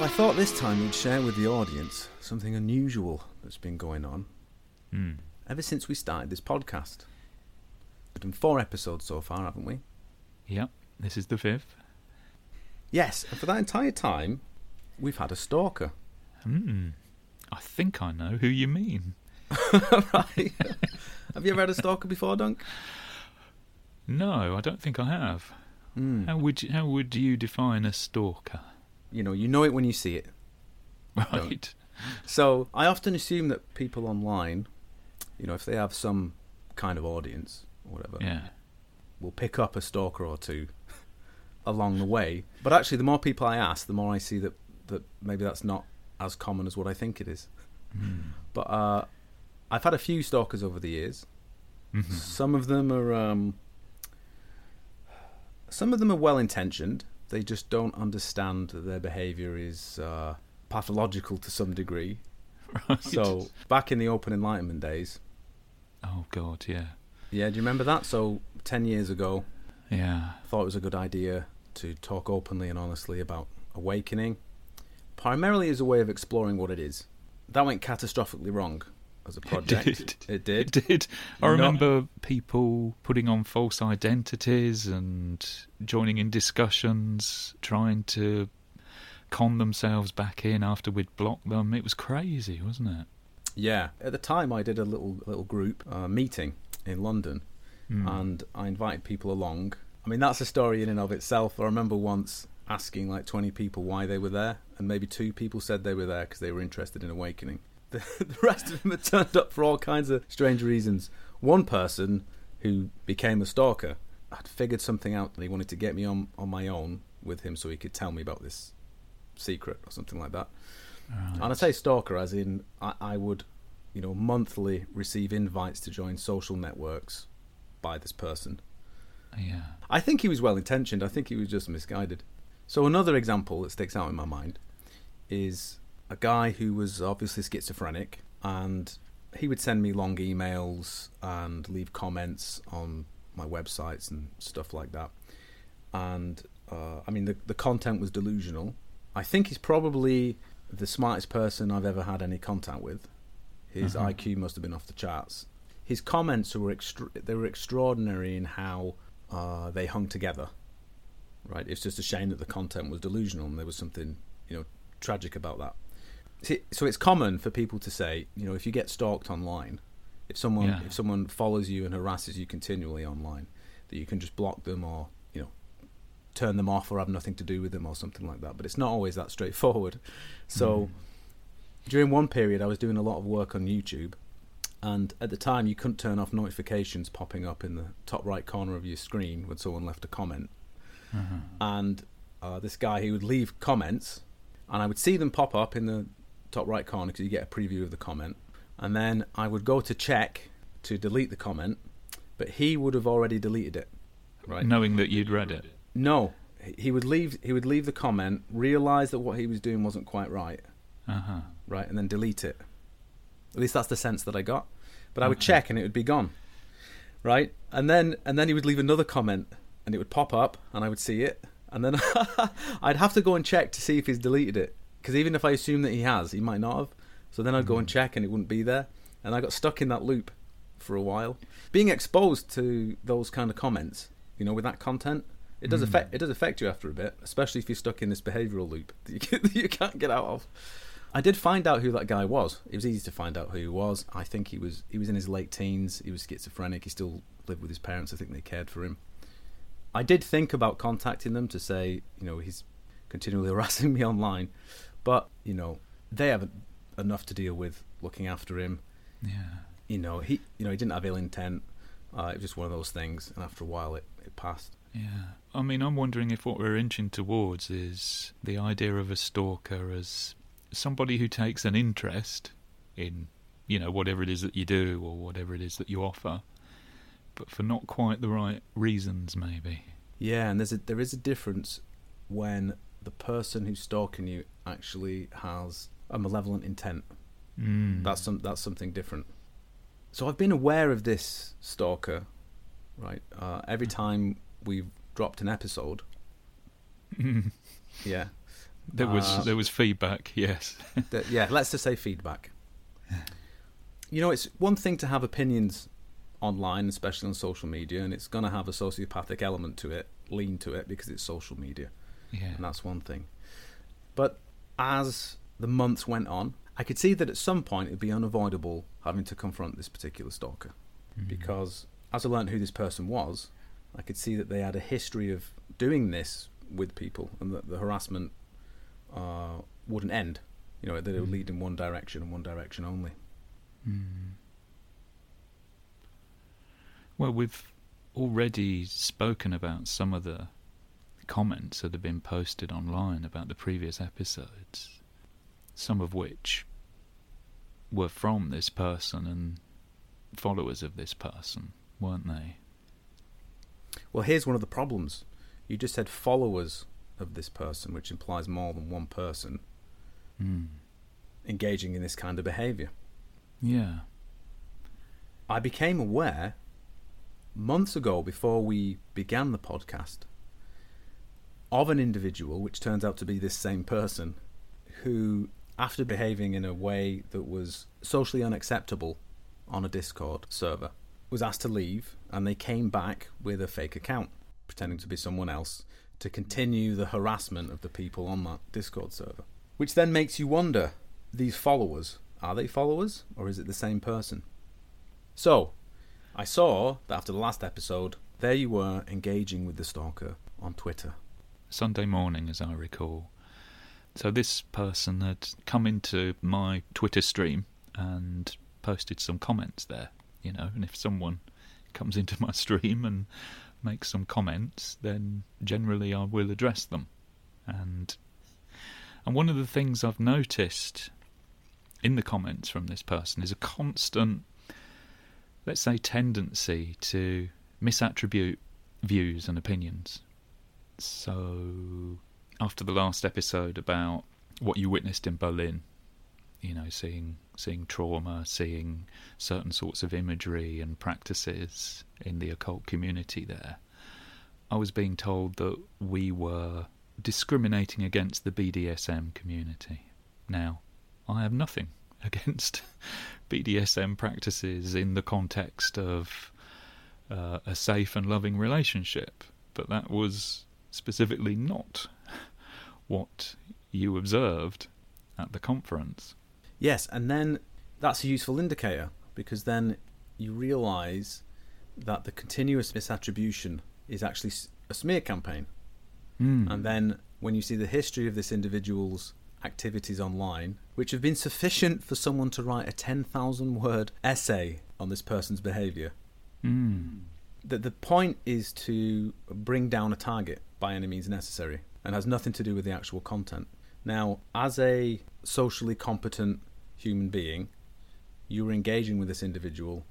Well, I thought this time we'd share with the audience something unusual that's been going on Hmm. ever since we started this podcast. We've done four episodes so far, haven't we? Yep, this is the fifth. Yes, and for that entire time, we've had a stalker. Hmm. I think I know who you mean. right? have you ever had a stalker before, Dunk? No, I don't think I have. Mm. How would you, how would you define a stalker? You know, you know it when you see it. Right. So I often assume that people online, you know, if they have some kind of audience or whatever, Yeah. will pick up a stalker or two along the way. But actually, the more people I ask, the more I see that that maybe that's not as common as what I think it is. Hmm. But uh, I've had a few stalkers over the years. Mhm. Some of them are um, some of them are well intentioned. They just don't understand that their behaviour is uh, pathological to some degree. Right. So back in the open enlightenment days, Oh God, yeah, yeah, do you remember that? So ten years ago, yeah. thought it was a good idea to talk openly and honestly about awakening, primarily as a way of exploring what it is. That went catastrophically wrong as a project. did. It did. It did. I Not- remember people putting on false identities and joining in discussions, trying to con themselves back in after we'd blocked them. It was crazy, wasn't it? Yeah. At the time, I did a little little group uh, meeting in London, Hmm. and I invited people along. I mean, that's a story in and of itself. I remember once asking like 20 people why they were there, and maybe two people said they were there because they were interested in awakening. The, the rest of them had turned up for all kinds of strange reasons. One person who became a stalker had figured something out and he wanted to get me on, on my own with him so he could tell me about this secret or something like that. Right. And I say stalker as in I, I would, you know, monthly receive invites to join social networks by this person. yeah. I think he was well intentioned. I think he was just misguided. So another example that sticks out in my mind is a guy who was obviously schizophrenic and he would send me long emails and leave comments on my websites and stuff like that. And uh, I mean, the the content was delusional. I think he's probably the smartest person I've ever had any contact with. His Uh-huh. IQ must have been off the charts. His comments were extra- they were extraordinary in how uh, they hung together. Right, it's just a shame that the content was delusional and there was something you know tragic about that. See, so it's common for people to say, you know, if you get stalked online, if someone Yeah. if someone follows you and harasses you continually online, that you can just block them or you know turn them off or have nothing to do with them or something like that. But it's not always that straightforward. So during one period, I was doing a lot of work on YouTube, and at the time, you couldn't turn off notifications popping up in the top right corner of your screen when someone left a comment. Uh-huh. And uh, this guy, he would leave comments, and I would see them pop up in the top right corner because you get a preview of the comment. And then I would go to check to delete the comment, but he would have already deleted it. Right? Knowing that you'd read it. No, he- would leave. He would leave the comment, realize that what he was doing wasn't quite right, Uh huh. right, and then delete it. At least that's the sense that I got. But I would Okay. check and it would be gone, right? And then and then he would leave another comment and it would pop up and I would see it, and then I'd have to go and check to see if he's deleted it because even if I assume that he has, he might not have. So then I'd go and check and it wouldn't be there, and I got stuck in that loop for a while. Being exposed to those kind of comments, you know, with that content, it does Mm. affect it does affect you after a bit, especially if you're stuck in this behavioural loop that you, that you can't get out of. I did find out who that guy was. It was easy to find out who he was. I think he was he was in his late teens. He was schizophrenic. He still lived with his parents. I think they cared for him. I did think about contacting them to say, you know, he's continually harassing me online, but you know, they haven't enough to deal with looking after him. Yeah. You know, he you know he didn't have ill intent. Uh, it was just one of those things, and after a while, it, it passed. Yeah. I mean, I'm wondering if what we're inching towards is the idea of a stalker as somebody who takes an interest in, you know, whatever it is that you do or whatever it is that you offer, but for not quite the right reasons, maybe. Yeah, and there's a there is a difference when the person who's stalking you actually has a malevolent intent. Mm. That's some that's something different. So I've been aware of this stalker, right? Uh, every time we've dropped an episode, yeah, There was Uh, there was feedback. Yes. that- yeah, let's just say feedback. You know, it's one thing to have opinions online, especially on social media, and it's going to have a sociopathic element to it, lean to it, because it's social media, yeah. and that's one thing. But as the months went on, I could see that at some point it'd be unavoidable having to confront this particular stalker, Mm. because as I learned who this person was, I could see that they had a history of doing this with people, and that the harassment uh, wouldn't end. You know, that it would Mm. lead in one direction and one direction only. Mm. Well, we've already spoken about some of the comments that have been posted online about the previous episodes, some of which were from this person and followers of this person, weren't they? Well, here's one of the problems. You just said followers of this person, which implies more than one person Mm. engaging in this kind of behaviour. Yeah. I became aware months ago, before we began the podcast, of an individual, which turns out to be this same person, who, after behaving in a way that was socially unacceptable on a Discord server, was asked to leave, and they came back with a fake account, pretending to be someone else, to continue the harassment of the people on that Discord server. Which then makes you wonder these followers, are they followers, or is it the same person? So, I saw that after the last episode, there you were engaging with the stalker on Twitter. Sunday morning, as I recall. So this person had come into my Twitter stream and posted some comments there, you know, and if someone comes into my stream and makes some comments, then generally I will address them. And and one of the things I've noticed in the comments from this person is a constant let's say tendency to misattribute views and opinions. So, after the last episode about what you witnessed in Berlin, you know, seeing seeing trauma, seeing certain sorts of imagery and practices in the occult community there, I was being told that we were discriminating against the BDSM community. Now, I have nothing against BDSM practices in the context of uh, a safe and loving relationship, but that was specifically not what you observed at the conference. Yes, and then that's a useful indicator because then you realize that the continuous misattribution is actually a smear campaign. Mm. And then when you see the history of this individual's activities online, which have been sufficient for someone to write a 10,000 word essay on this person's behavior, Mm. that the point is to bring down a target by any means necessary and has nothing to do with the actual content. Now, as a socially competent human being, you were engaging with this individual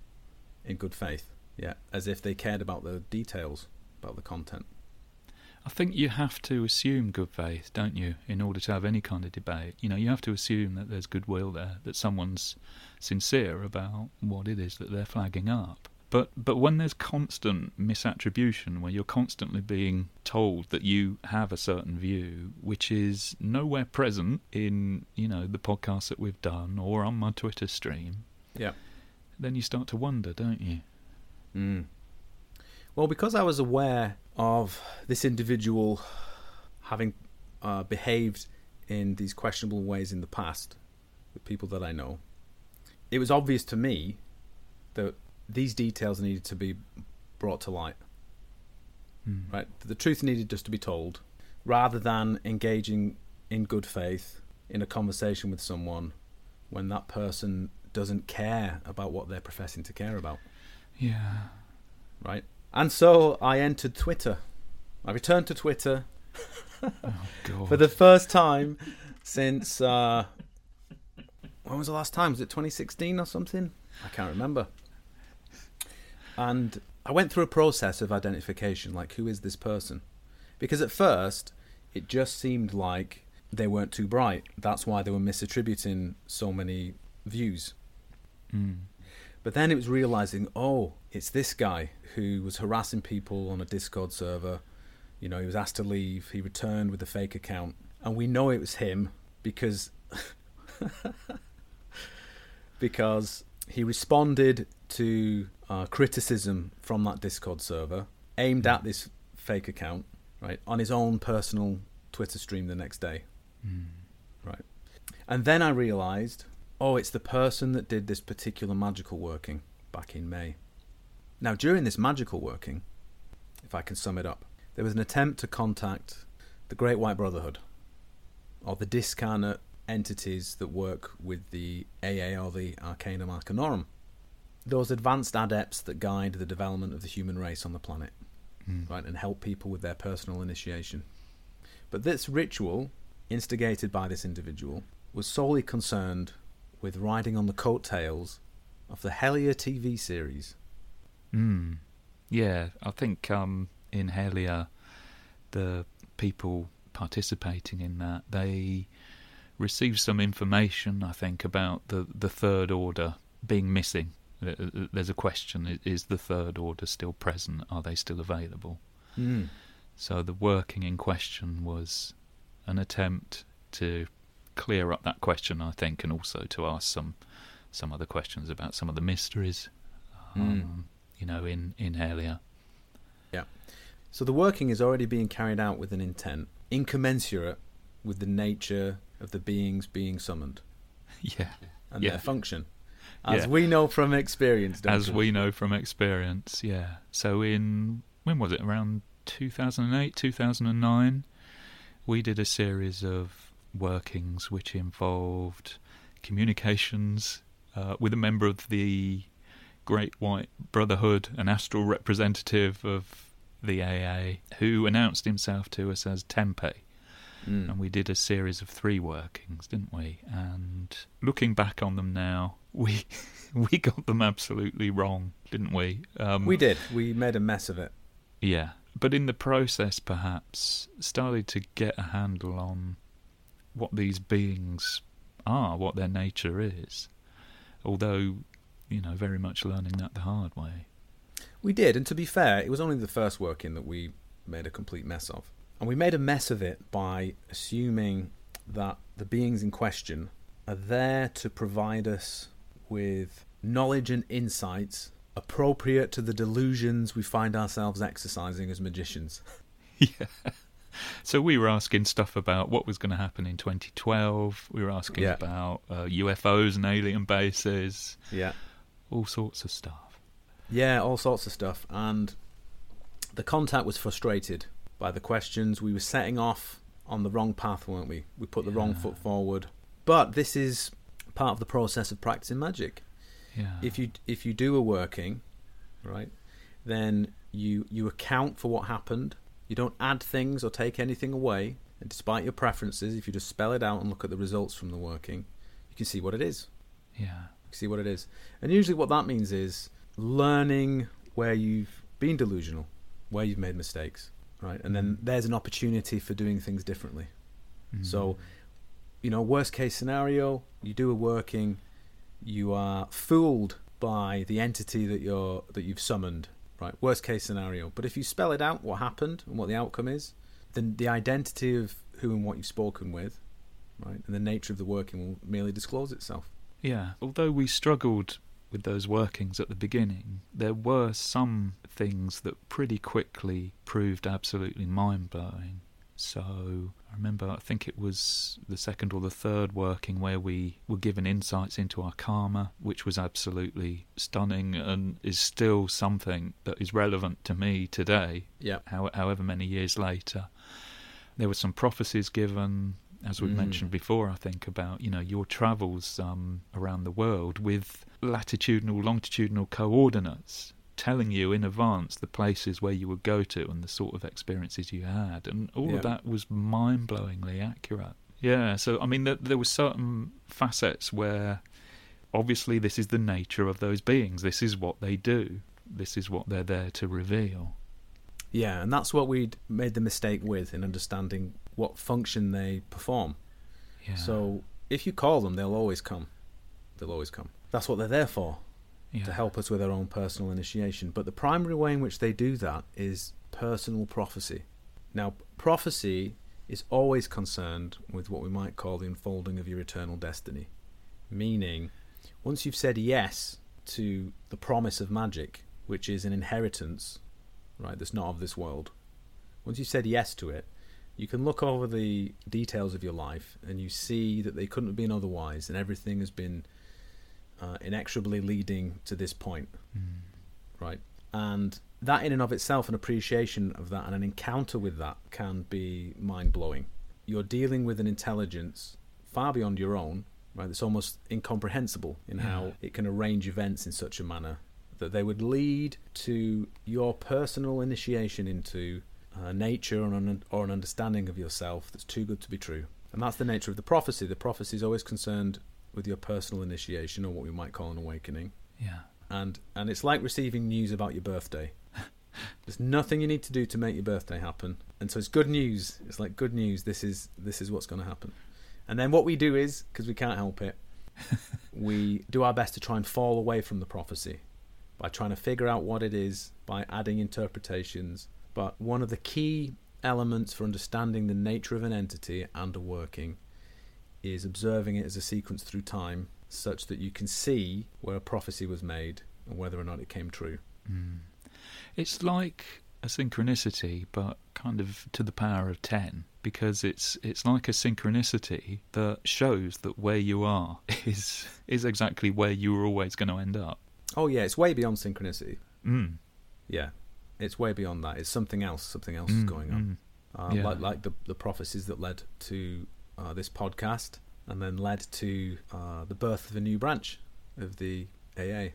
in good faith, yeah, as if they cared about the details about the content. I think you have to assume good faith, don't you, in order to have any kind of debate. You know, you have to assume that there's goodwill there, that someone's sincere about what it is that they're flagging up. But but when there's constant misattribution, where you're constantly being told that you have a certain view, which is nowhere present in you know the podcasts that we've done or on my Twitter stream, Yeah. then you start to wonder, don't you? Mm. Well, because I was aware of this individual having uh, behaved in these questionable ways in the past with people that I know, it was obvious to me that these details needed to be brought to light. Mm. Right, the truth needed just to be told, rather than engaging in good faith in a conversation with someone when that person doesn't care about what they're professing to care about Yeah. right? And so I entered Twitter. I returned to Twitter Oh God. for the first time since uh, when was the last time? Was it 2016 or something? I can't remember. And I went through a process of identification, like who is this person? Because at first it just seemed like they weren't too bright. That's why they were misattributing so many views. Mm. But then it was realizing, oh, it's this guy who was harassing people on a Discord server. You know, he was asked to leave. He returned with a fake account. and we know it was him because because he responded to uh, criticism from that Discord server aimed at this fake account, right, on his own personal Twitter stream the next day. Mm. Right. And then I realized, oh, it's the person that did this particular magical working back in May. Now, during this magical working, if I can sum it up, there was an attempt to contact the Great White Brotherhood, or the discarnate entities that work with the AA or the Arcanum Arcanorum, those advanced adepts that guide the development of the human race on the planet, Mm. right, and help people with their personal initiation. But this ritual, instigated by this individual, was solely concerned with riding on the coattails of the Hellier TV series. Mm. Yeah, I think um, in Hellier, the people participating in that they received some information. I think about the the third order being missing. Th- th- There's a question: Is the third order still present? Are they still available? Mm. So the working in question was an attempt to clear up that question, I think, and also to ask some some other questions about some of the mysteries. Um, You know, in in Hellier. So the working is already being carried out with an intent incommensurate with the nature of the beings being summoned Yeah, and Yeah. their function. As Yeah. we know from experience, don't as we? we know from experience. Yeah. So in when was it? Around 2008, 2009, we did a series of workings which involved communications uh, with a member of the Great White Brotherhood, an astral representative of the AA, who announced himself to us as Tempe Mm. and we did a series of three workings, didn't we? And looking back on them now, we we got them absolutely wrong, didn't we? Um, we did. We made a mess of it. yeah. But in the process, perhaps started to get a handle on what these beings are, what their nature is. Although, you know, very much learning that the hard way. We did, and to be fair, it was only the first working that we made a complete mess of. And we made a mess of it by assuming that the beings in question are there to provide us with knowledge and insights appropriate to the delusions we find ourselves exercising as magicians. yeah. So we were asking stuff about what was going to happen in 2012. We were asking Yeah. about uh, UFOs and alien bases, Yeah. all sorts of stuff. Yeah, all sorts of stuff. And the contact was frustrated by the questions. We were setting off on the wrong path, weren't we? We put the wrong foot forward. But this is part of the process of practicing magic. Yeah. If you if you do a working, right, then you you account for what happened. You don't add things or take anything away. And despite your preferences, if you just spell it out and look at the results from the working, you can see what it is yeah. see what it is. And usually, what that means is learning where you've been delusional, where you've made mistakes, right? And then there's an opportunity for doing things differently. Mm. So, you know, worst case scenario, you do a working, you are fooled by the entity that you're that you've summoned, right? Worst case scenario. But if you spell it out, what happened and what the outcome is, then the identity of who and what you've spoken with, right, and the nature of the working will merely disclose itself. Yeah. Although we struggled with those workings at the beginning, there were some things that pretty quickly proved absolutely mind blowing. So I remember, I think it was the second or the third working where we were given insights into our karma, which was absolutely stunning and is still something that is relevant to me today, Yeah. how, however many years later. There were some prophecies given, as we Mm. mentioned before, I think, about you know your travels um, around the world with latitudinal, longitudinal coordinates, telling you in advance the places where you would go to and the sort of experiences you had, and all Yeah. of that was mind-blowingly accurate. Yeah, so I mean, there, there were certain facets where, obviously, this is the nature of those beings. This is what they do. This is what they're there to reveal. Yeah, and that's what we'd made the mistake with in understanding what function they perform. Yeah. So if you call them, they'll always come. They'll always come. That's what they're there for, yeah. to help us with our own personal initiation. But the primary way in which they do that is personal prophecy. Now, prophecy is always concerned with what we might call the unfolding of your eternal destiny. Meaning, once you've said yes to the promise of magic, which is an inheritance, right, that's not of this world, once you've said yes to it, you can look over the details of your life and you see that they couldn't have been otherwise, and everything has been uh, inexorably leading to this point, Mm. right? And that, in and of itself, an appreciation of that and an encounter with that can be mind blowing. You're dealing with an intelligence far beyond your own, right? It's almost incomprehensible in how it can arrange events in such a manner that they would lead to your personal initiation into uh, nature or an, or an understanding of yourself that's too good to be true. And that's the nature of the prophecy. The prophecy is always concerned with your personal initiation, or what we might call an awakening. Yeah. And and it's like receiving news about your birthday. There's nothing you need to do to make your birthday happen, and so it's good news. It's like good news. This is this is what's going to happen. And then what we do is because we can't help it, we do our best to try and fall away from the prophecy by trying to figure out what it is by adding interpretations. But one of the key elements for understanding the nature of an entity and a working is observing it as a sequence through time such that you can see where a prophecy was made and whether or not it came true. Mm. It's like a synchronicity, but kind of to the power of ten, because it's it's like a synchronicity that shows that where you are is is exactly where you were always going to end up. Oh yeah, it's way beyond synchronicity. Mm. Yeah, it's way beyond that. It's something else. Something else is Mm, going on. mm. Uh, Yeah. Like like the the prophecies that led to uh, this podcast and then led to uh, the birth of a new branch of the AA,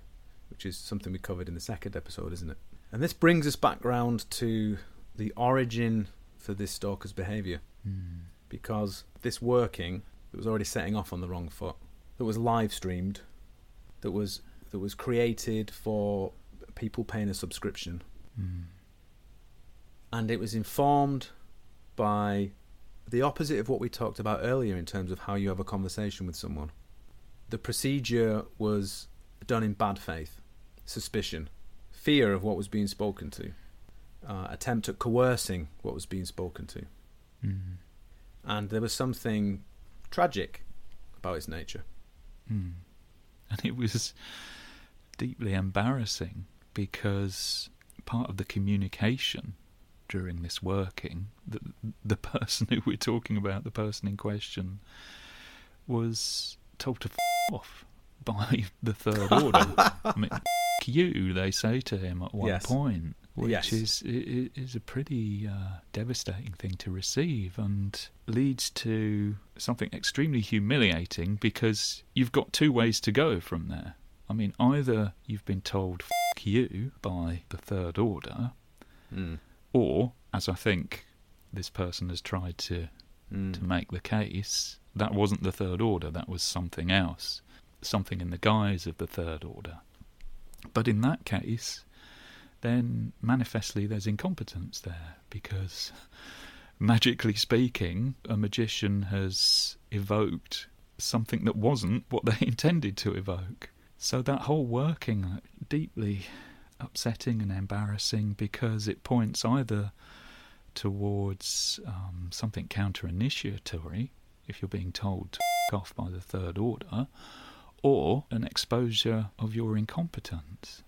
which is something we covered in the second episode, isn't it? And this brings us back round to the origin for this stalker's behaviour. Mm. because this working that was already setting off on the wrong foot, that was live streamed, that was that was created for people paying a subscription, Mm. and it was informed by the opposite of what we talked about earlier in terms of how you have a conversation with someone. The procedure was done in bad faith, suspicion, fear of what was being spoken to, uh, attempt at coercing what was being spoken to. Mm. and there was something tragic about its nature. Mm. And it was deeply embarrassing because part of the communication during this working, the, the person who we're talking about, the person in question, was told to f off by the third order. I mean, f you, they say to him at one Yes. point, which Yes. is is a pretty uh, devastating thing to receive and leads to something extremely humiliating because you've got two ways to go from there. I mean, either you've been told "f you" by the third order, Mm. or, as I think this person has tried to Mm. to make the case, that wasn't the third order, that was something else, something in the guise of the third order. But in that case, then manifestly there's incompetence there, because magically speaking, a magician has evoked something that wasn't what they intended to evoke. So that whole working deeply upsetting and embarrassing because it points either towards um, something counter initiatory, if you're being told to f- off by the third order, or an exposure of your incompetence.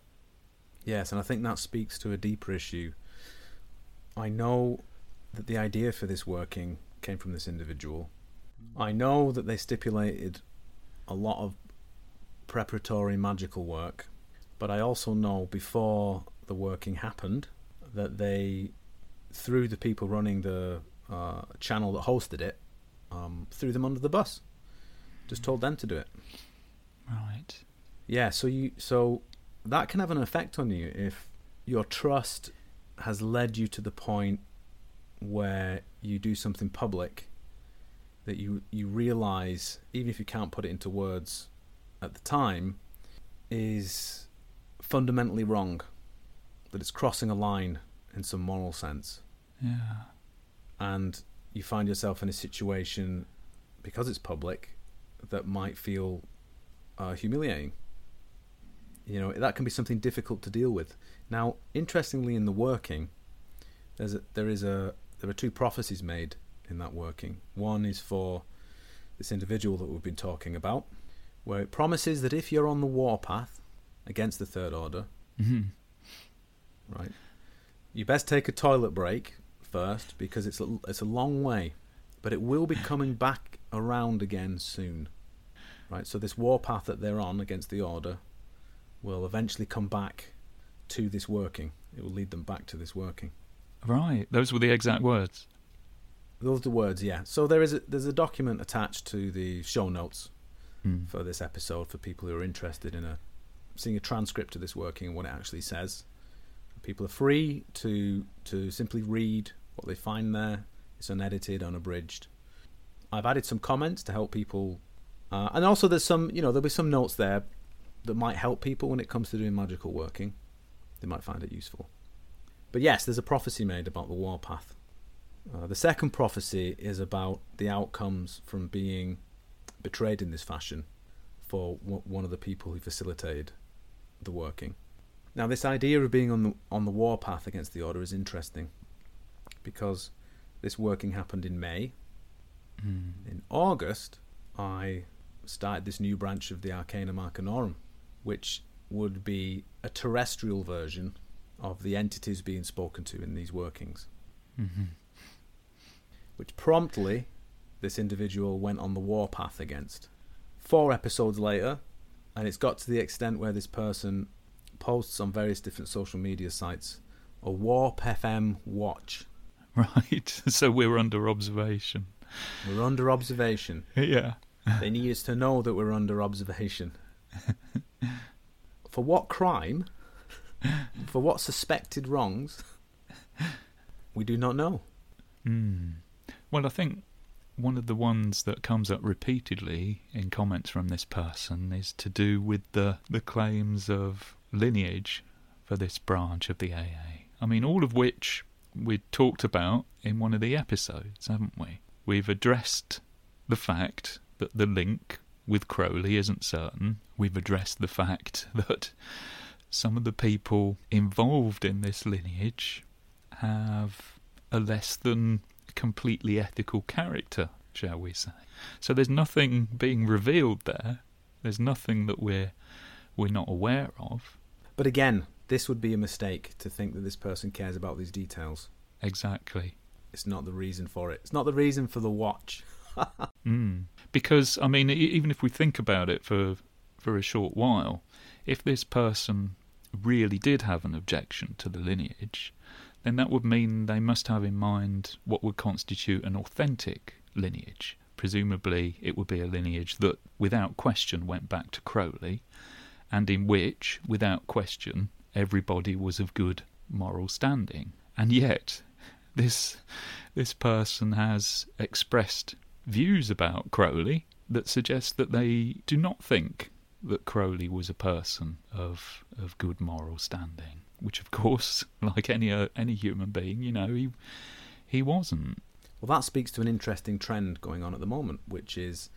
Yes, and I think that speaks to a deeper issue. I know that the idea for this working came from this individual. I know that they stipulated a lot of preparatory magical work, but I also know before the working happened that they, through the people running the uh, channel that hosted it, um, threw them under the bus. Just told them to do it. Right. Yeah, so you so that can have an effect on you if your trust has led you to the point where you do something public that you you realize even if you can't put it into words at the time is fundamentally wrong that it's crossing a line in some moral sense Yeah. and you find yourself in a situation because it's public that might feel uh, humiliating. You know that can be something difficult to deal with. Now, interestingly, in the working, there's a, there is a there are two prophecies made in that working. One is for this individual that we've been talking about, where it promises that if you're on the warpath against the Third Order, hmm right, you best take a toilet break first because it's a, it's a long way, but it will be coming back around again soon. Right, so this warpath that they're on against the Order will eventually come back to this working. It will lead them back to this working. Right, those were the exact words. Those are the words, yeah. So there is a, there's a document attached to the show notes Mm. for this episode for people who are interested in a seeing a transcript of this working and what it actually says. People are free to to simply read what they find there. It's unedited, unabridged. I've added some comments to help people, uh, and also there's some you know there'll be some notes there that might help people when it comes to doing magical working. They might find it useful. But yes, there's a prophecy made about the warpath. Uh, the second prophecy is about the outcomes from being betrayed in this fashion for one of the people who facilitated the working. Now, this idea of being on the on the warpath against the order is interesting because this working happened in May. Mm. In August, I started this new branch of the Arcanum Arcanorum, which would be a terrestrial version of the entities being spoken to in these workings. hmm which promptly this individual went on the warpath against. Four episodes later, and it's got to the extent where this person posts on various different social media sites a Warp FM watch. Right, so we're under observation. We're under observation. Yeah. They need us to know that we're under observation. For what crime? For what suspected wrongs? We do not know. Mm. Well, I think one of the ones that comes up repeatedly in comments from this person is to do with the, the claims of lineage for this branch of the AA. I mean, all of which we talked about in one of the episodes, haven't we? We've addressed the fact that the link with Crowley isn't certain. We've addressed the fact that some of the people involved in this lineage have a less than completely ethical character, shall we say. So there's nothing being revealed there. There's nothing that we're we're not aware of. But again, this would be a mistake to think that this person cares about these details. Exactly. It's not the reason for it. It's not the reason for the watch. Mm. Because I mean, even if we think about it for for a short while, if this person really did have an objection to the lineage, then that would mean they must have in mind what would constitute an authentic lineage. Presumably, it would be a lineage that, without question, went back to Crowley, and in which, without question, everybody was of good moral standing. And yet, this this person has expressed views about Crowley that suggest that they do not think that Crowley was a person of of good moral standing. Which, of course, like any uh, any human being, you know, he he wasn't. Well, that speaks to an interesting trend going on at the moment, which is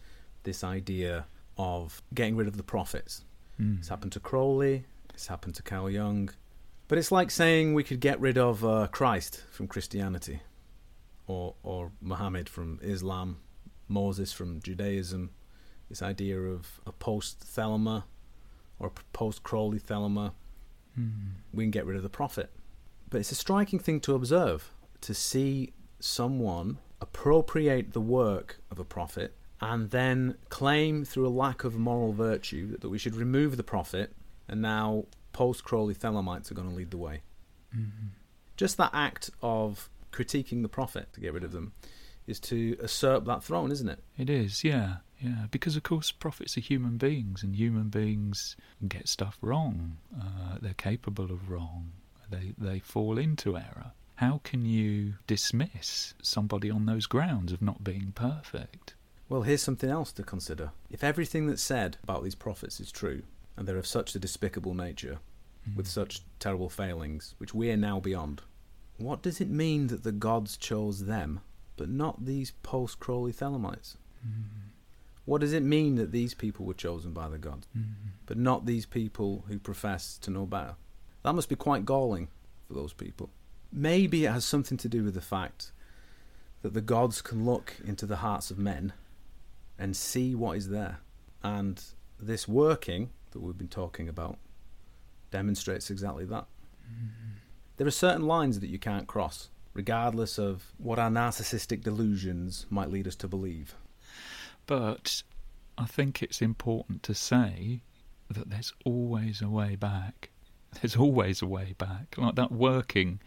this idea of getting rid of the prophets. Mm. It's happened to Crowley, it's happened to Carl Jung. But it's like saying we could get rid of uh, Christ from Christianity, or, or Muhammad from Islam, Moses from Judaism. This idea of a post Thelema or a post Crowley Thelema. Mm. we can get rid of the prophet. But it's a striking thing to observe to see someone appropriate the work of a prophet and then claim through a lack of moral virtue that, that we should remove the prophet and now post Crowley Thelemites are going to lead the way. Mhm. Just that act of critiquing the prophet to get rid of them is to usurp that throne, isn't it? It is, yeah, yeah. Because of course, prophets are human beings, and human beings get stuff wrong. Uh, they're capable of wrong. They they fall into error. How can you dismiss somebody on those grounds of not being perfect? Well, here's something else to consider. If everything that's said about these prophets is true, and they're of such a despicable nature, with Mm. such terrible failings, which we are now beyond, what does it mean that the gods chose them, but not these post Crowley Thelemites? Mm. What does it mean that these people were chosen by the gods, Mm. but not these people who profess to know better? That must be quite galling for those people. Maybe it has something to do with the fact that the gods can look into the hearts of men and see what is there. And this working that we've been talking about demonstrates exactly that. There are certain lines that you can't cross, regardless of what our narcissistic delusions might lead us to believe. But I think it's important to say that there's always a way back. There's always a way back. Like that working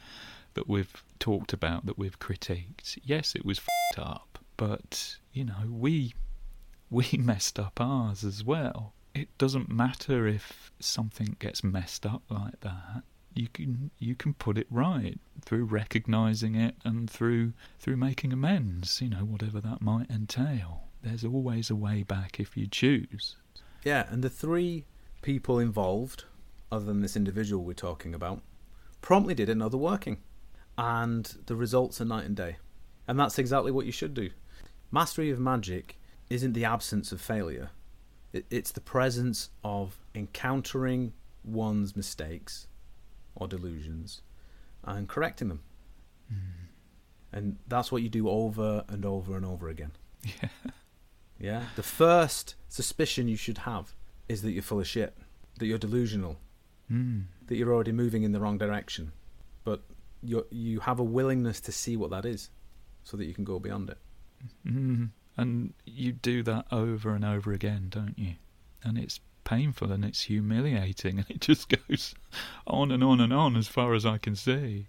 that we've talked about, that we've critiqued. Yes, it was f***ed up, but, you know, we we messed up ours as well. It doesn't matter if something gets messed up like that. You can you can put it right through recognizing it and through through making amends, you know, whatever that might entail. There's always a way back if you choose. Yeah, and the three people involved, other than this individual we're talking about, promptly did another working. And the results are night and day. And that's exactly what you should do. Mastery of magic isn't the absence of failure, it's the presence of encountering one's mistakes or delusions and correcting them. Mm. And that's what you do over and over and over again. Yeah. Yeah. The first suspicion you should have is that you're full of shit, that you're delusional, Mm. that you're already moving in the wrong direction. But you you have a willingness to see what that is, so that you can go beyond it. Mm. And you do that over and over again, don't you? And it's painful and it's humiliating and it just goes on and on and on as far as I can see.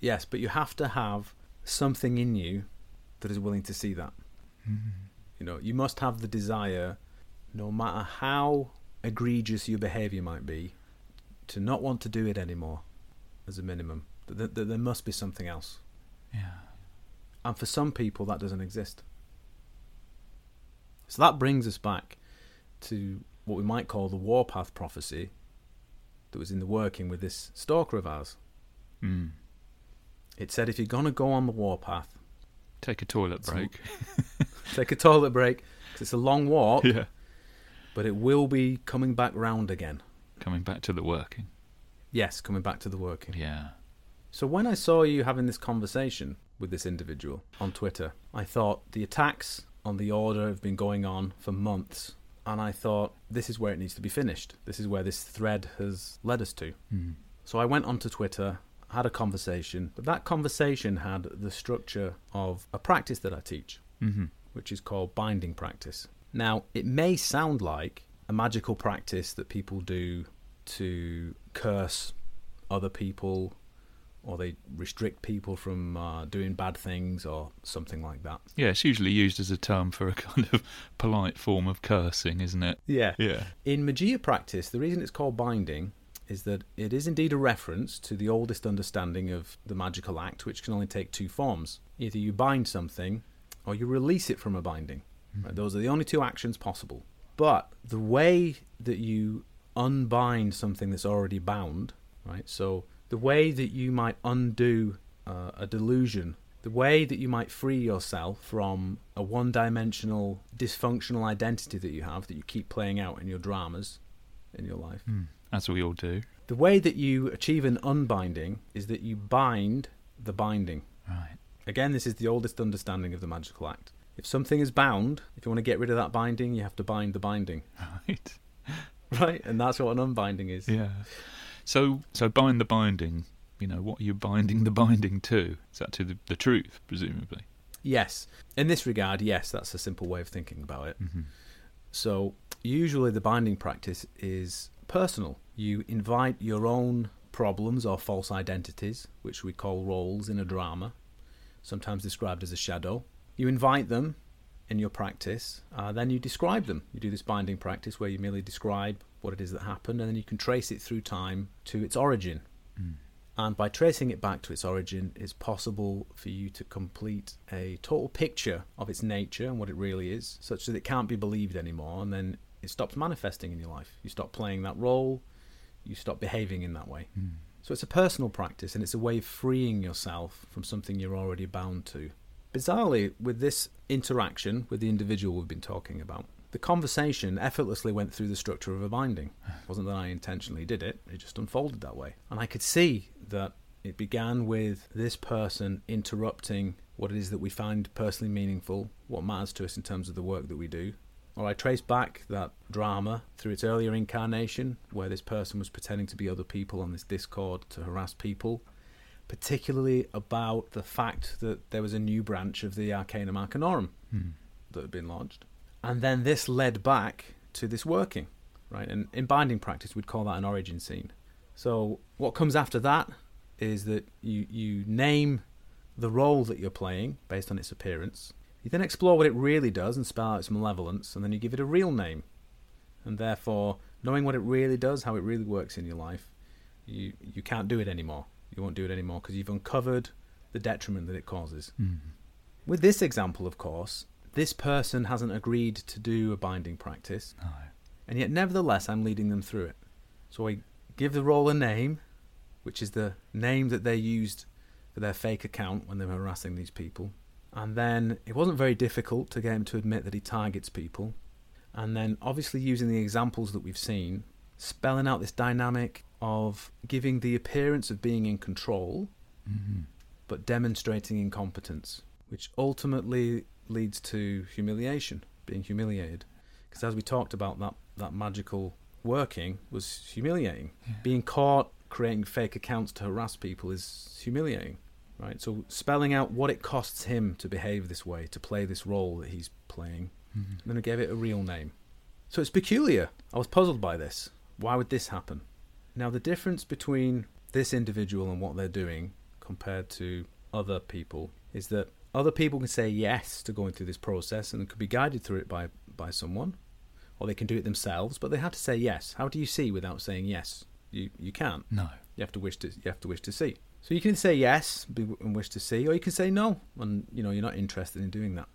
Yes, but you have to have something in you that is willing to see that. Mm. You know, you must have the desire, no matter how egregious your behaviour might be, to not want to do it anymore, as a minimum. That, there must be something else. Yeah. And for some people, that doesn't exist. So that brings us back to what we might call the warpath prophecy that was in the working with this stalker of ours. Mm. It said if you're going to go on the warpath, Take a toilet break. take a toilet break, 'cause it's a long walk, yeah. but it will be coming back round again. Coming back to the working. Yes, coming back to the working. Yeah. So when I saw you having this conversation with this individual on Twitter, I thought the attacks on the order have been going on for months, and I thought this is where it needs to be finished. This is where this thread has led us to. Mm. So I went onto Twitter, had a conversation, but that conversation had the structure of a practice that I teach, hmm which is called binding practice. Now, it may sound like a magical practice that people do to curse other people or they restrict people from uh, doing bad things or something like that. Yeah, it's usually used as a term for a kind of polite form of cursing, isn't it? Yeah. Yeah. In Magia practice, the reason it's called binding is that it is indeed a reference to the oldest understanding of the magical act, which can only take two forms. Either you bind something or you release it from a binding. Right? Those are the only two actions possible. But the way that you unbind something that's already bound, right? So the way that you might undo uh, a delusion, the way that you might free yourself from a one dimensional, dysfunctional identity that you have that you keep playing out in your dramas in your life. Mm. As we all do. The way that you achieve an unbinding is that you bind the binding. Right. Again, this is the oldest understanding of the magical act. If something is bound, if you want to get rid of that binding, you have to bind the binding. Right. Right? And that's what an unbinding is. Yeah. So so bind the binding. You know, what are you binding the binding to? Is that to the, the truth, presumably? Yes. In this regard, yes, that's a simple way of thinking about it. hmm So, usually the binding practice is personal. You invite your own problems or false identities, which we call roles in a drama, sometimes described as a shadow. You invite them in your practice, uh, then you describe them. You do this binding practice where you merely describe what it is that happened, and then you can trace it through time to its origin. Mm. And by tracing it back to its origin, it's possible for you to complete a total picture of its nature and what it really is, such that it can't be believed anymore, and then it stops manifesting in your life. You stop playing that role, you stop behaving in that way. Mm. So it's a personal practice, and it's a way of freeing yourself from something you're already bound to. Bizarrely, with this interaction with the individual we've been talking about, the conversation effortlessly went through the structure of a binding. It wasn't that I intentionally did it, it just unfolded that way. And I could see that it began with this person interrupting what it is that we find personally meaningful, what matters to us in terms of the work that we do. Or I trace back that drama through its earlier incarnation, where this person was pretending to be other people on this Discord to harass people, particularly about the fact that there was a new branch of the Arcanum Arcanorum Hmm. that had been launched. And then this led back to this working, right? And in binding practice, we'd call that an origin scene. So what comes after that is that you, you name the role that you're playing based on its appearance. You then explore what it really does and spell out its malevolence, and then you give it a real name. And therefore, knowing what it really does, how it really works in your life, you, you can't do it anymore. You won't do it anymore because you've uncovered the detriment that it causes. Hmm. With this example, of course, this person hasn't agreed to do a binding practice, No. and yet nevertheless I'm leading them through it. So I give the role a name, which is the name that they used for their fake account when they were harassing these people. And then it wasn't very difficult to get him to admit that he targets people. And then, obviously, using the examples that we've seen, spelling out this dynamic of giving the appearance of being in control, hmm but demonstrating incompetence, which ultimately leads to humiliation, being humiliated. Because as we talked about, that, that magical working was humiliating. Yeah. Being caught creating fake accounts to harass people is humiliating, right? So spelling out what it costs him to behave this way, to play this role that he's playing, Mhm. and then I gave it a real name. So it's peculiar. I was puzzled by this. Why would this happen? Now, the difference between this individual and what they're doing compared to other people is that other people can say yes to going through this process and could be guided through it by, by someone, or they can do it themselves, but they have to say yes. How do you see without saying yes? You, you can't. No. You have to wish to you have to wish to see. So you can say yes and wish to see, or you can say no, and you know you're not interested in doing that.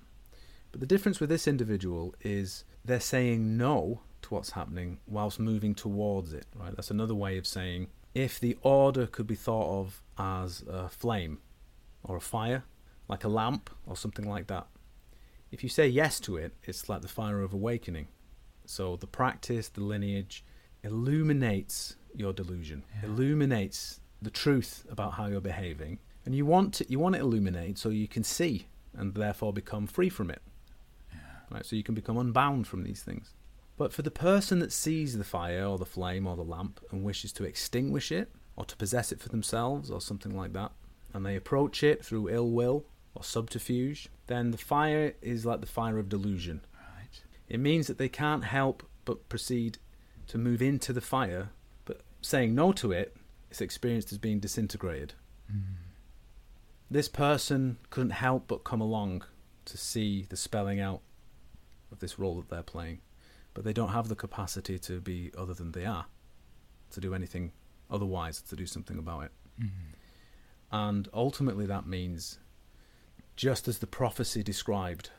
But the difference with this individual is they're saying no to what's happening whilst moving towards it. Right? That's another way of saying if the order could be thought of as a flame or a fire, like a lamp or something like that. If you say yes to it, it's like the fire of awakening. So the practice, the lineage, illuminates your delusion, Yeah. illuminates the truth about how you're behaving, and you want to, you want it illuminated so you can see and therefore become free from it. Right, so you can become unbound from these things. But for the person that sees the fire or the flame or the lamp and wishes to extinguish it or to possess it for themselves or something like that, and they approach it through ill will or subterfuge, then the fire is like the fire of delusion. Right. It means that they can't help but proceed to move into the fire, saying no to it is experienced as being disintegrated. Mm. This person couldn't help but come along to see the spelling out of this role that they're playing, but they don't have the capacity to be other than they are, to do anything otherwise, to do something about it. Mm. And ultimately, that means, just as the prophecy described,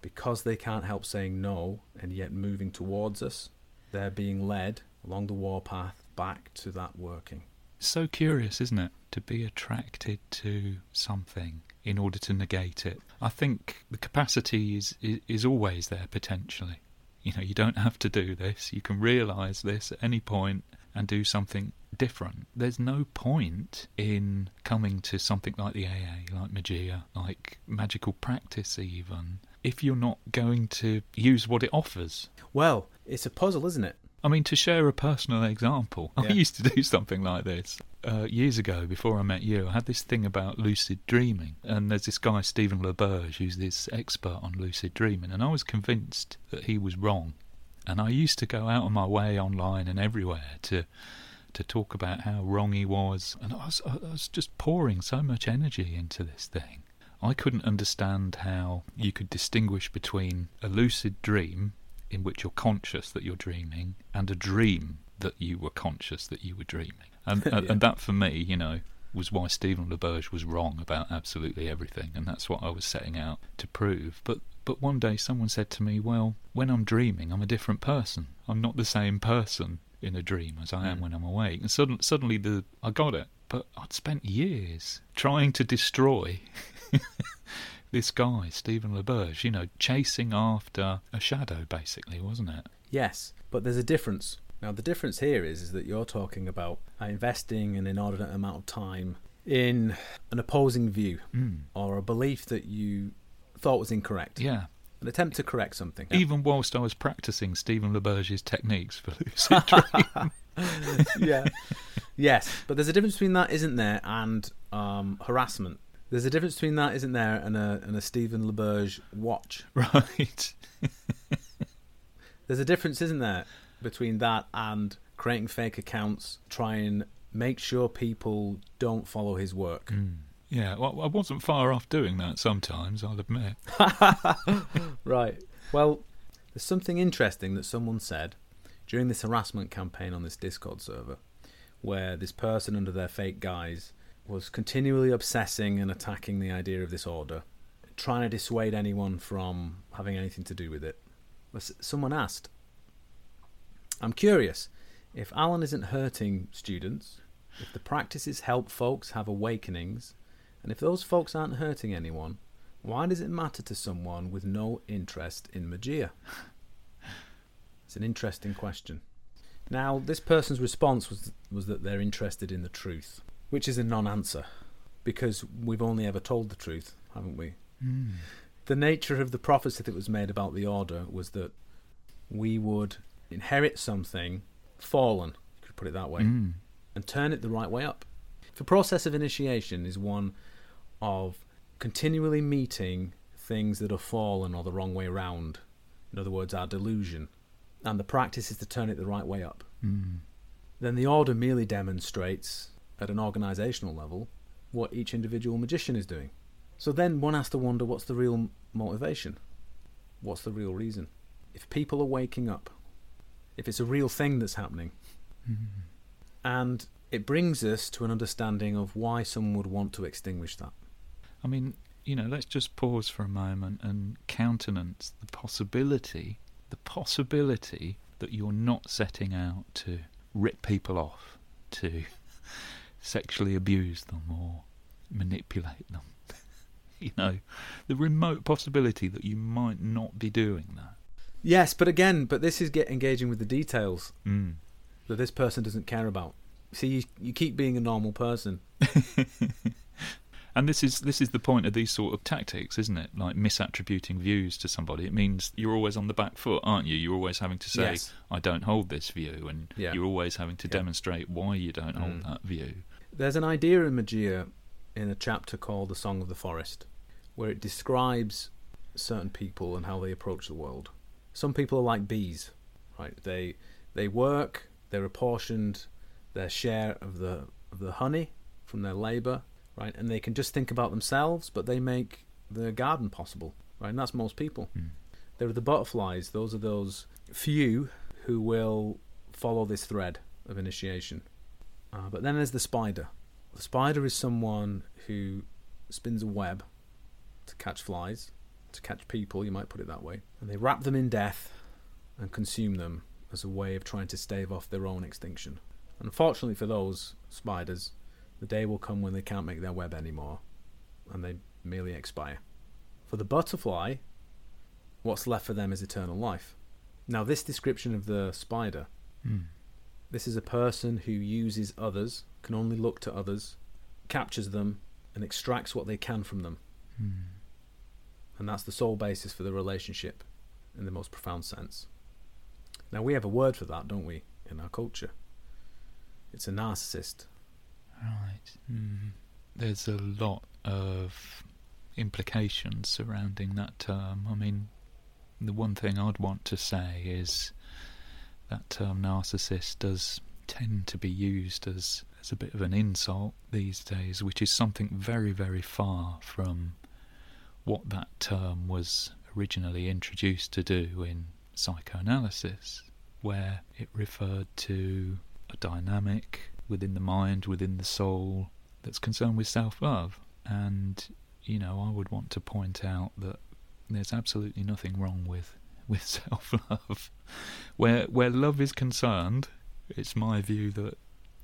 because they can't help saying no and yet moving towards us, they're being led along the warpath back to that working. So curious, isn't it, to be attracted to something in order to negate it? I think the capacity is, is, is always there potentially. You know, you don't have to do this. You can realise this at any point and do something different. There's no point in coming to something like the AA, like Magia, like magical practice, even, if you're not going to use what it offers. Well, it's a puzzle, isn't it? I mean, to share a personal example, I used to do something like this uh, years ago before I met you. I had this thing about lucid dreaming, and there's this guy, Stephen LaBerge, who's this expert on lucid dreaming, and I was convinced that he was wrong. And I used to go out of my way online and everywhere to to talk about how wrong he was, and I was, I was just pouring so much energy into this thing. I couldn't understand how you could distinguish between a lucid dream in which you're conscious that you're dreaming and a dream that you were conscious that you were dreaming. And and, Yeah. and that for me, you know, was why Stephen LaBerge was wrong about absolutely everything, and that's what I was setting out to prove. But but one day someone said to me, "Well, when I'm dreaming, I'm a different person. I'm not the same person in a dream as I am Mm. when I'm awake." And suddenly, suddenly, the I got it. But I'd spent years trying to destroy this guy, Stephen LaBerge. You know, chasing after a shadow, basically, wasn't it? Yes, but there's a difference. Now, the difference here is, is that you're talking about uh, investing an inordinate amount of time in an opposing view Mm. or a belief that you thought was incorrect. Yeah. An attempt to correct something. Even whilst I was practicing Stephen LaBerge's techniques for lucid dreaming. yeah. yes, but there's a difference between that, isn't there, and um, harassment. There's a difference between that, isn't there, and a and a Stephen LaBerge watch. right. There's a difference, isn't there, between that and creating fake accounts, try and make sure people don't follow his work. Mm. Yeah, well, I wasn't far off doing that sometimes, I'll admit. Right. Well, there's something interesting that someone said during this harassment campaign on this Discord server, where this person under their fake guise was continually obsessing and attacking the idea of this order, trying to dissuade anyone from having anything to do with it. Someone asked, I'm curious, if Alan isn't hurting students, if the practices help folks have awakenings, and if those folks aren't hurting anyone, why does it matter to someone with no interest in Magia? It's an interesting question. Now, this person's response was was that they're interested in the truth, which is a non-answer because we've only ever told the truth, haven't we? Mm. The nature of the prophecy that was made about the order was that we would inherit something fallen, you could put it that way, Mm. and turn it the right way up. The process of initiation is one of continually meeting things that are fallen or the wrong way round. In other words, our delusion. And the practice is to turn it the right way up. Mm. Then the order merely demonstrates, at an organisational level, what each individual magician is doing. So then one has to wonder what's the real motivation? What's the real reason? If people are waking up, if it's a real thing that's happening, Mm. and it brings us to an understanding of why someone would want to extinguish that. I mean, you know, let's just pause for a moment and countenance the possibility, the possibility that you're not setting out to rip people off, to sexually abuse them or manipulate them. you know, the remote possibility that you might not be doing that. Yes, but again, but this is get engaging with the details Mm. that this person doesn't care about. See, you, you keep being a normal person. And this is this is the point of these sort of tactics, isn't it? Like misattributing views to somebody. It means you're always on the back foot, aren't you? You're always having to say, Yes. "I don't hold this view," and Yeah. you're always having to Yeah. demonstrate why you don't hold Mm. that view. There's an idea in Magia in a chapter called The Song of the Forest where it describes certain people and how they approach the world. Some people are like bees, right? They they work, they're apportioned their share of the of the honey from their labor, right? And they can just think about themselves, but they make the garden possible, right? And that's most people. Mm. There are the butterflies, those are those few who will follow this thread of initiation. Uh, but then there's the spider. The spider is someone who spins a web to catch flies, to catch people, you might put it that way. And they wrap them in death and consume them as a way of trying to stave off their own extinction. Unfortunately for those spiders, the day will come when they can't make their web anymore and they merely expire. For the butterfly, what's left for them is eternal life. Now, this description of the spider Mm. This is a person who uses others, can only look to others, captures them, and extracts what they can from them. Mm. And that's the sole basis for the relationship in the most profound sense. Now, we have a word for that, don't we, in our culture? It's a narcissist. Right. Mm. There's a lot of implications surrounding that term. I mean, the one thing I'd want to say is that term narcissist does tend to be used as, as a bit of an insult these days, which is something very, very far from what that term was originally introduced to do in psychoanalysis, where it referred to a dynamic within the mind, within the soul, that's concerned with self love. And, you know, I would want to point out that there's absolutely nothing wrong with, with self love. Where, where love is concerned, it's my view that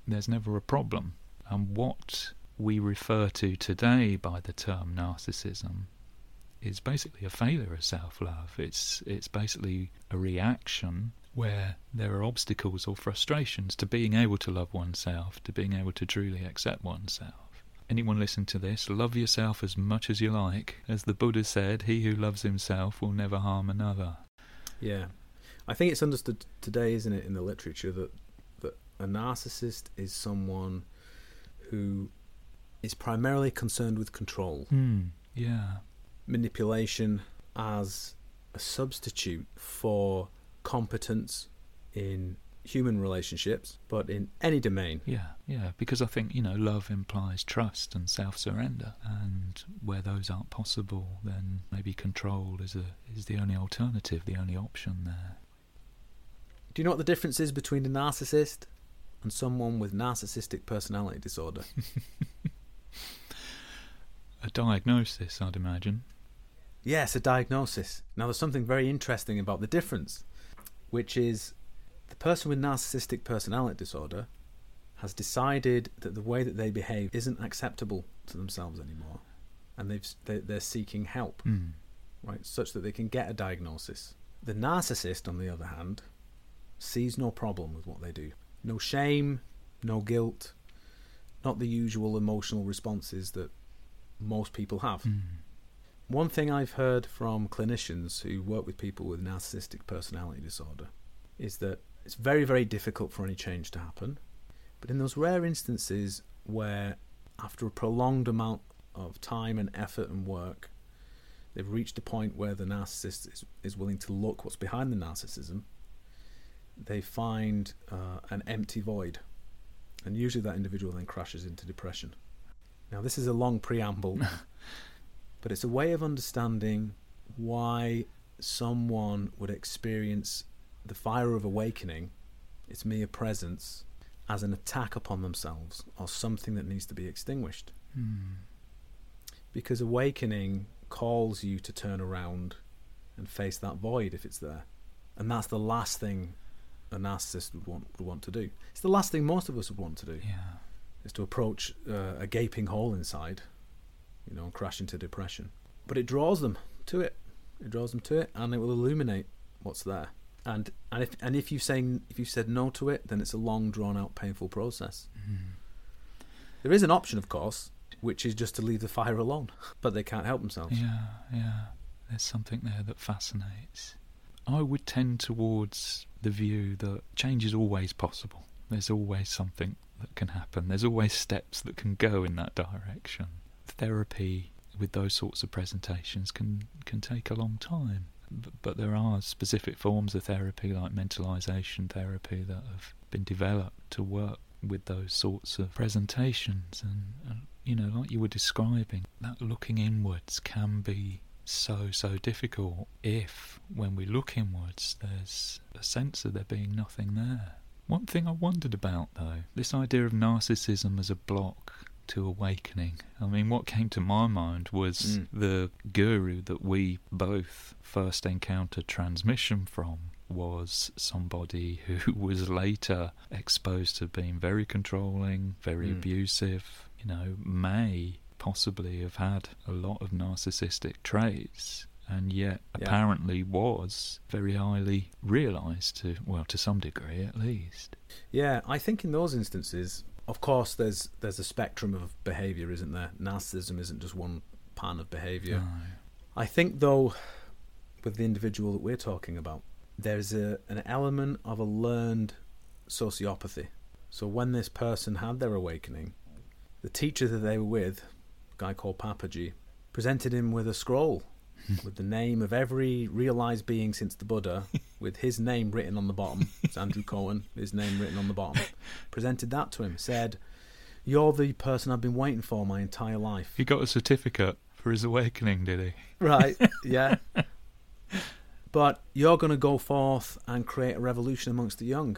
there's never a problem. And what we refer to today by the term narcissism is basically a failure of self love. It's it's basically a reaction where there are obstacles or frustrations to being able to love oneself, to being able to truly accept oneself. anyone listen to this, love yourself as much as you like. As the Buddha said, he who loves himself will never harm another. Yeah. I think it's understood today, isn't it, in the literature that that a narcissist is someone who is primarily concerned with control, Hmm. Yeah. manipulation as a substitute for competence in human relationships, but in any domain. Yeah, yeah, because I think, you know, love implies trust and self surrender. And where those aren't possible, then maybe control is a is the only alternative, the only option there. Do you know what the difference is between a narcissist and someone with narcissistic personality disorder? A diagnosis, I'd imagine. Yes, a diagnosis. Now, there's something very interesting about the difference, which is the person with narcissistic personality disorder has decided that the way that they behave isn't acceptable to themselves anymore, and they've they- they're seeking help, Hmm. right, such that they can get a diagnosis. The narcissist, on the other hand, sees no problem with what they do, no shame, no guilt, not the usual emotional responses that most people have. Hmm. One thing I've heard from clinicians who work with people with narcissistic personality disorder is that it's very, very difficult for any change to happen. But in those rare instances where, after a prolonged amount of time and effort and work, they've reached a point where the narcissist is, is willing to look what's behind the narcissism, they find uh, an empty void. And usually that individual then crashes into depression. Now, this is a long preamble but it's a way of understanding why someone would experience the fire of awakening, its mere presence, as an attack upon themselves or something that needs to be extinguished. Hmm. Because awakening calls you to turn around and face that void if it's there. And that's the last thing a narcissist would want would want to do. It's the last thing most of us would want to do Yeah. is to approach uh, a gaping hole inside, you know, and crash into depression. But it draws them to it. It draws them to it, and it will illuminate what's there. And and if and if you saying if you said no to it, then it's a long, drawn out, painful process. Hmm. There is an option, of course, which is just to leave the fire alone, but they can't help themselves. Yeah, yeah. There's something there that fascinates. I would tend towards the view that change is always possible. There's always something that can happen. There's always steps that can go in that direction. Therapy with those sorts of presentations can can take a long time. But, there are specific forms of therapy like mentalization therapy that have been developed to work with those sorts of presentations. And, and you know like you were describing that looking inwards can be so so difficult if when we look inwards there's a sense of there being nothing there. One thing i wondered about though this idea of narcissism as a block to awakening i mean what came to my mind was Mm. the guru that we both first encountered transmission from was somebody who was later exposed to being very controlling very Mm. abusive you know may possibly have had a lot of narcissistic traits and yet Yeah. apparently was very highly realized to well to some degree at least Yeah, I think in those instances, of course, there's there's a spectrum of behaviour, isn't there? Narcissism isn't just one pan of behaviour. No. I think, though, with the individual that we're talking about, there's a, an element of a learned sociopathy. So when this person had their awakening, the teacher that they were with, a guy called Papaji, presented him with a scroll with the name of every realized being since the Buddha, with his name written on the bottom. It's Andrew Cohen, his name written on the bottom. Presented that to him, said, You're the person I've been waiting for my entire life. he got a certificate for his awakening did he Right, yeah. But you're going to go forth and create a revolution amongst the young.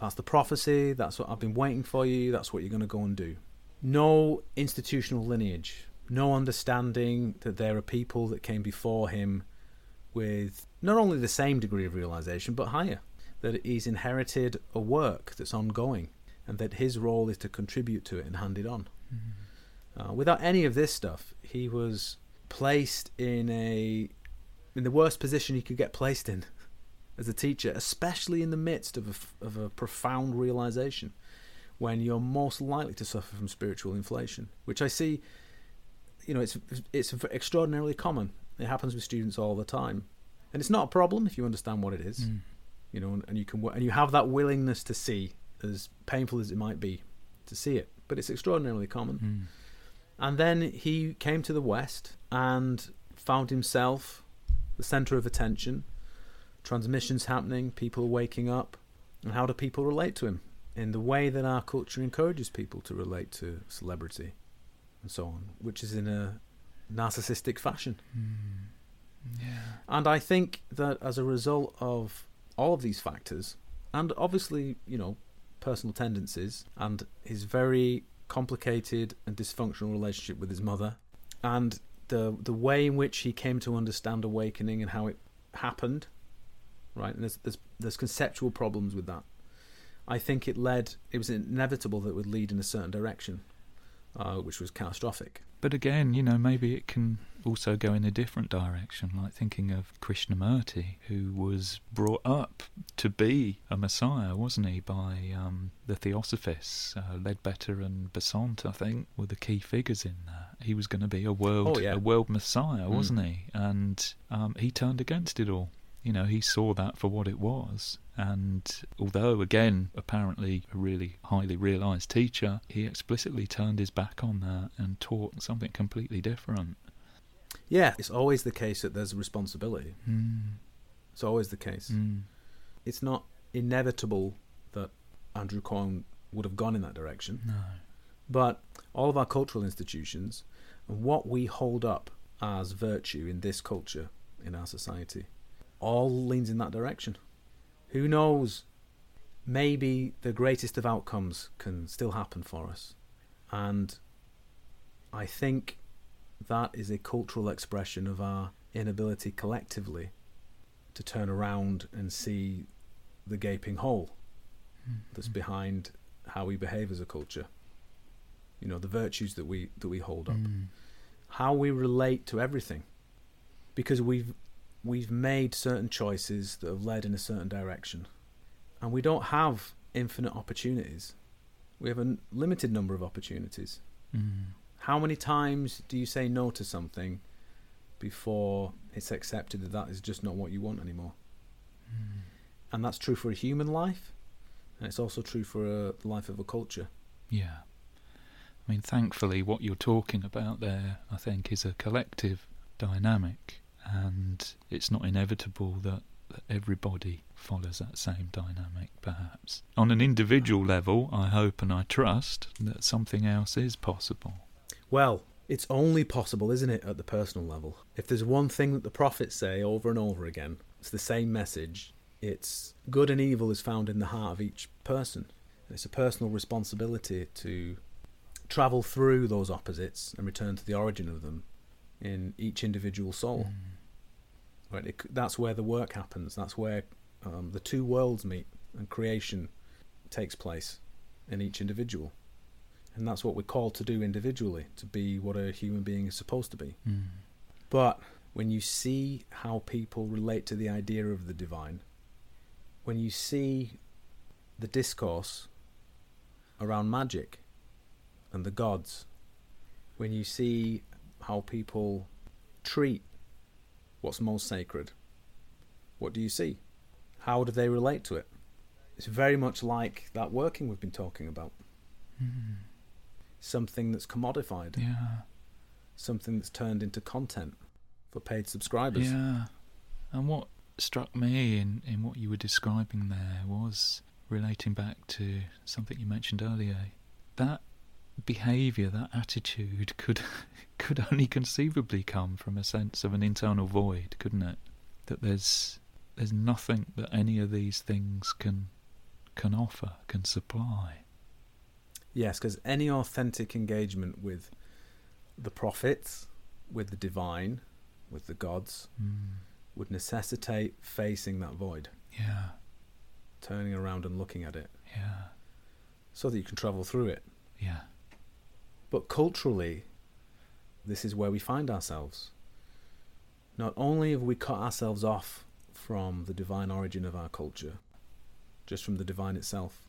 That's the prophecy. That's what I've been waiting for you. That's what you're going to go and do. No institutional lineage. No understanding that there are people that came before him with not only the same degree of realization, but higher. That he's inherited a work that's ongoing and that his role is to contribute to it and hand it on. Uh, without any of this stuff, he was placed in a in the worst position he could get placed in as a teacher, especially in the midst of a, of a profound realization, when you're most likely to suffer from spiritual inflation, which I see. You know, it's it's extraordinarily common. It happens with students all the time, and it's not a problem if you understand what it is. Mm. You know, and, and you can and you have that willingness to see, as painful as it might be, to see it. But it's extraordinarily common. Mm. And then he came to the West and found himself the center of attention, transmissions happening, people waking up, and how do people relate to him in the way that our culture encourages people to relate to celebrity and so on, which is in a narcissistic fashion. Mm. Yeah. And I think that as a result of all of these factors, and obviously, you know, personal tendencies and his very complicated and dysfunctional relationship with his mother, and the the way in which he came to understand awakening and how it happened, right? And there's there's there's conceptual problems with that. I think it led. It was inevitable that it would lead in a certain direction, uh, which was catastrophic. But again, you know, maybe it can also go in a different direction, like thinking of Krishnamurti, who was brought up to be a messiah, wasn't he, by um, the Theosophists, uh, Leadbeater and Besant, I think, were the key figures in that. He was going to be a world, Oh, yeah. a world messiah, Mm. wasn't he? And um, he turned against it all. You know, he saw that for what it was. And although, again, apparently a really highly realised teacher, he explicitly turned his back on that and taught something completely different. Yeah, it's always the case that there's a responsibility. Mm. It's always the case. Mm. It's not inevitable that Andrew Cohen would have gone in that direction. No. But all of our cultural institutions and what we hold up as virtue in this culture, in our society, all leans in that direction. Who knows? Maybe the greatest of outcomes can still happen for us. And I think that is a cultural expression of our inability collectively to turn around and see the gaping hole that's behind how we behave as a culture. You know, the virtues that we that we hold up, Mm. how we relate to everything, because we've we've made certain choices that have led in a certain direction, and we don't have infinite opportunities. We have a limited number of opportunities. Mm. How many times do you say no to something before it's accepted that that is just not what you want anymore? Mm. And that's true for a human life, and it's also true for a, the life of a culture. Yeah. I mean, thankfully, what you're talking about there, I think, is a collective dynamic, and it's not inevitable that, that everybody follows that same dynamic, perhaps. On an individual level, I hope and I trust that something else is possible. Well, it's only possible, isn't it, at the personal level? If there's one thing that the prophets say over and over again, it's the same message. It's good and evil is found in the heart of each person. It's a personal responsibility to travel through those opposites and return to the origin of them in each individual soul. Mm. Right, it, that's where the work happens. That's where um, the two worlds meet and creation takes place in each individual. And that's what we're called to do individually, to be what a human being is supposed to be. Mm. But when you see how people relate to the idea of the divine, when you see the discourse around magic and the gods, when you see how people treat what's most sacred, what do you see? How do they relate to it? It's very much like that working we've been talking about. Mm. Something that's commodified, Yeah. something that's turned into content for paid subscribers. Yeah. And what struck me in, in what you were describing there was relating back to something you mentioned earlier. That behaviour, that attitude could could only conceivably come from a sense of an internal void, couldn't it? That there's there's nothing that any of these things can can offer, can supply. Yes, because any authentic engagement with the prophets, with the divine, with the gods, Mm. would necessitate facing that void, Yeah, turning around and looking at it, yeah, so that you can travel through it. yeah. But culturally, this is where we find ourselves. Not only have we cut ourselves off from the divine origin of our culture, just from the divine itself,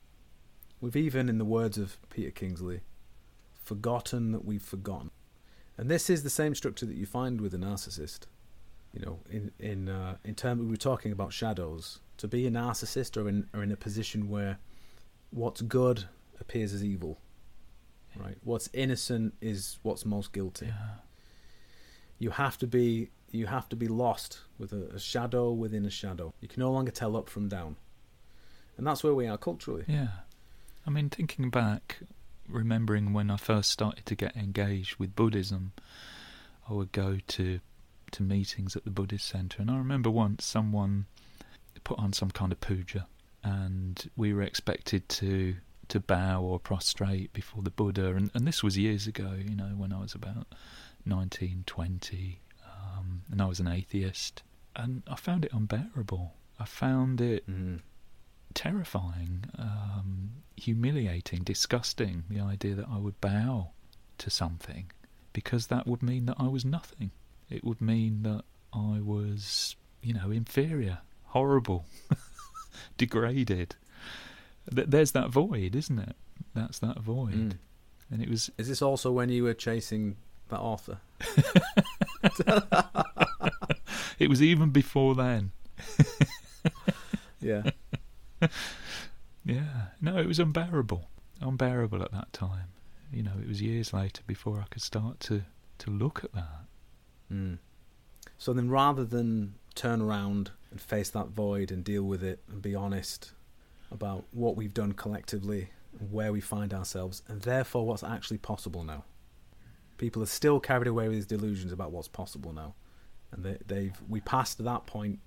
We've even, in the words of Peter Kingsley, forgotten that we've forgotten. And this is the same structure that you find with a narcissist. You know, in in uh, in terms we were talking about shadows. To be a narcissist or in or in a position where what's good appears as evil, right? What's innocent is what's most guilty. Yeah. You have to be you have to be lost with a, a shadow within a shadow. You can no longer tell up from down, and that's where we are culturally. Yeah. I mean, thinking back, remembering when I first started to get engaged with Buddhism, I would go to to meetings at the Buddhist center, and I remember once someone put on some kind of puja, and we were expected to to bow or prostrate before the Buddha, and, and this was years ago, you know, when I was about 19, 20, um, and I was an atheist, and I found it unbearable. I found it Mm. terrifying, um, humiliating, disgusting. The idea that I would bow to something because that would mean that I was nothing. It would mean that I was, you know, inferior, horrible, degraded. Th- There's that void, isn't it? That's that void. Mm. And it was Is this also when you were chasing that author? it was even before then. Yeah. Yeah. No, it was unbearable. Unbearable at that time. You know, it was years later before I could start to, to look at that. Mm. So then, rather than turn around and face that void and deal with it and be honest about what we've done collectively where we find ourselves, and therefore what's actually possible now, people are still carried away with these delusions about what's possible now, and they, they've we passed that point,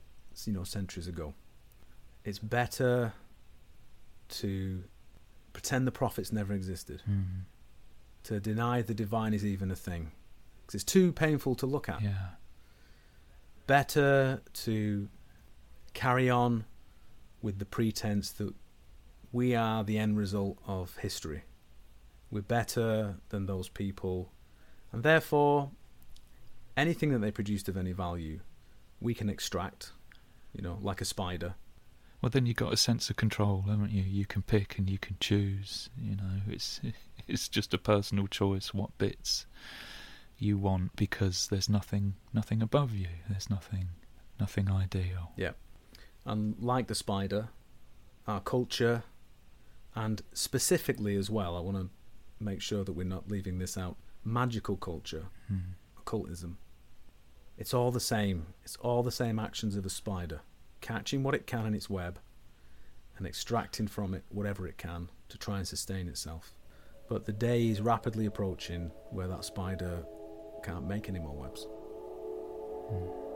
you know, centuries ago. It's better to pretend the prophets never existed, Mm. to deny the divine is even a thing, because it's too painful to look at Yeah. better to carry on with the pretense that we are the end result of history. We're better than those people, and therefore, anything that they produced of any value, we can extract, you know, like a spider. Well, then you've got a sense of control, haven't you? You can pick and you can choose. You know, it's it's just a personal choice what bits you want because there's nothing nothing above you. There's nothing nothing ideal. And like the spider, our culture, and specifically as well, I want to make sure that we're not leaving this out magical culture Hmm. occultism. It's all the same. It's all the same actions of a spider, catching what it can in its web and extracting from it whatever it can to try and sustain itself. But the day is rapidly approaching where that spider can't make any more webs. Hmm.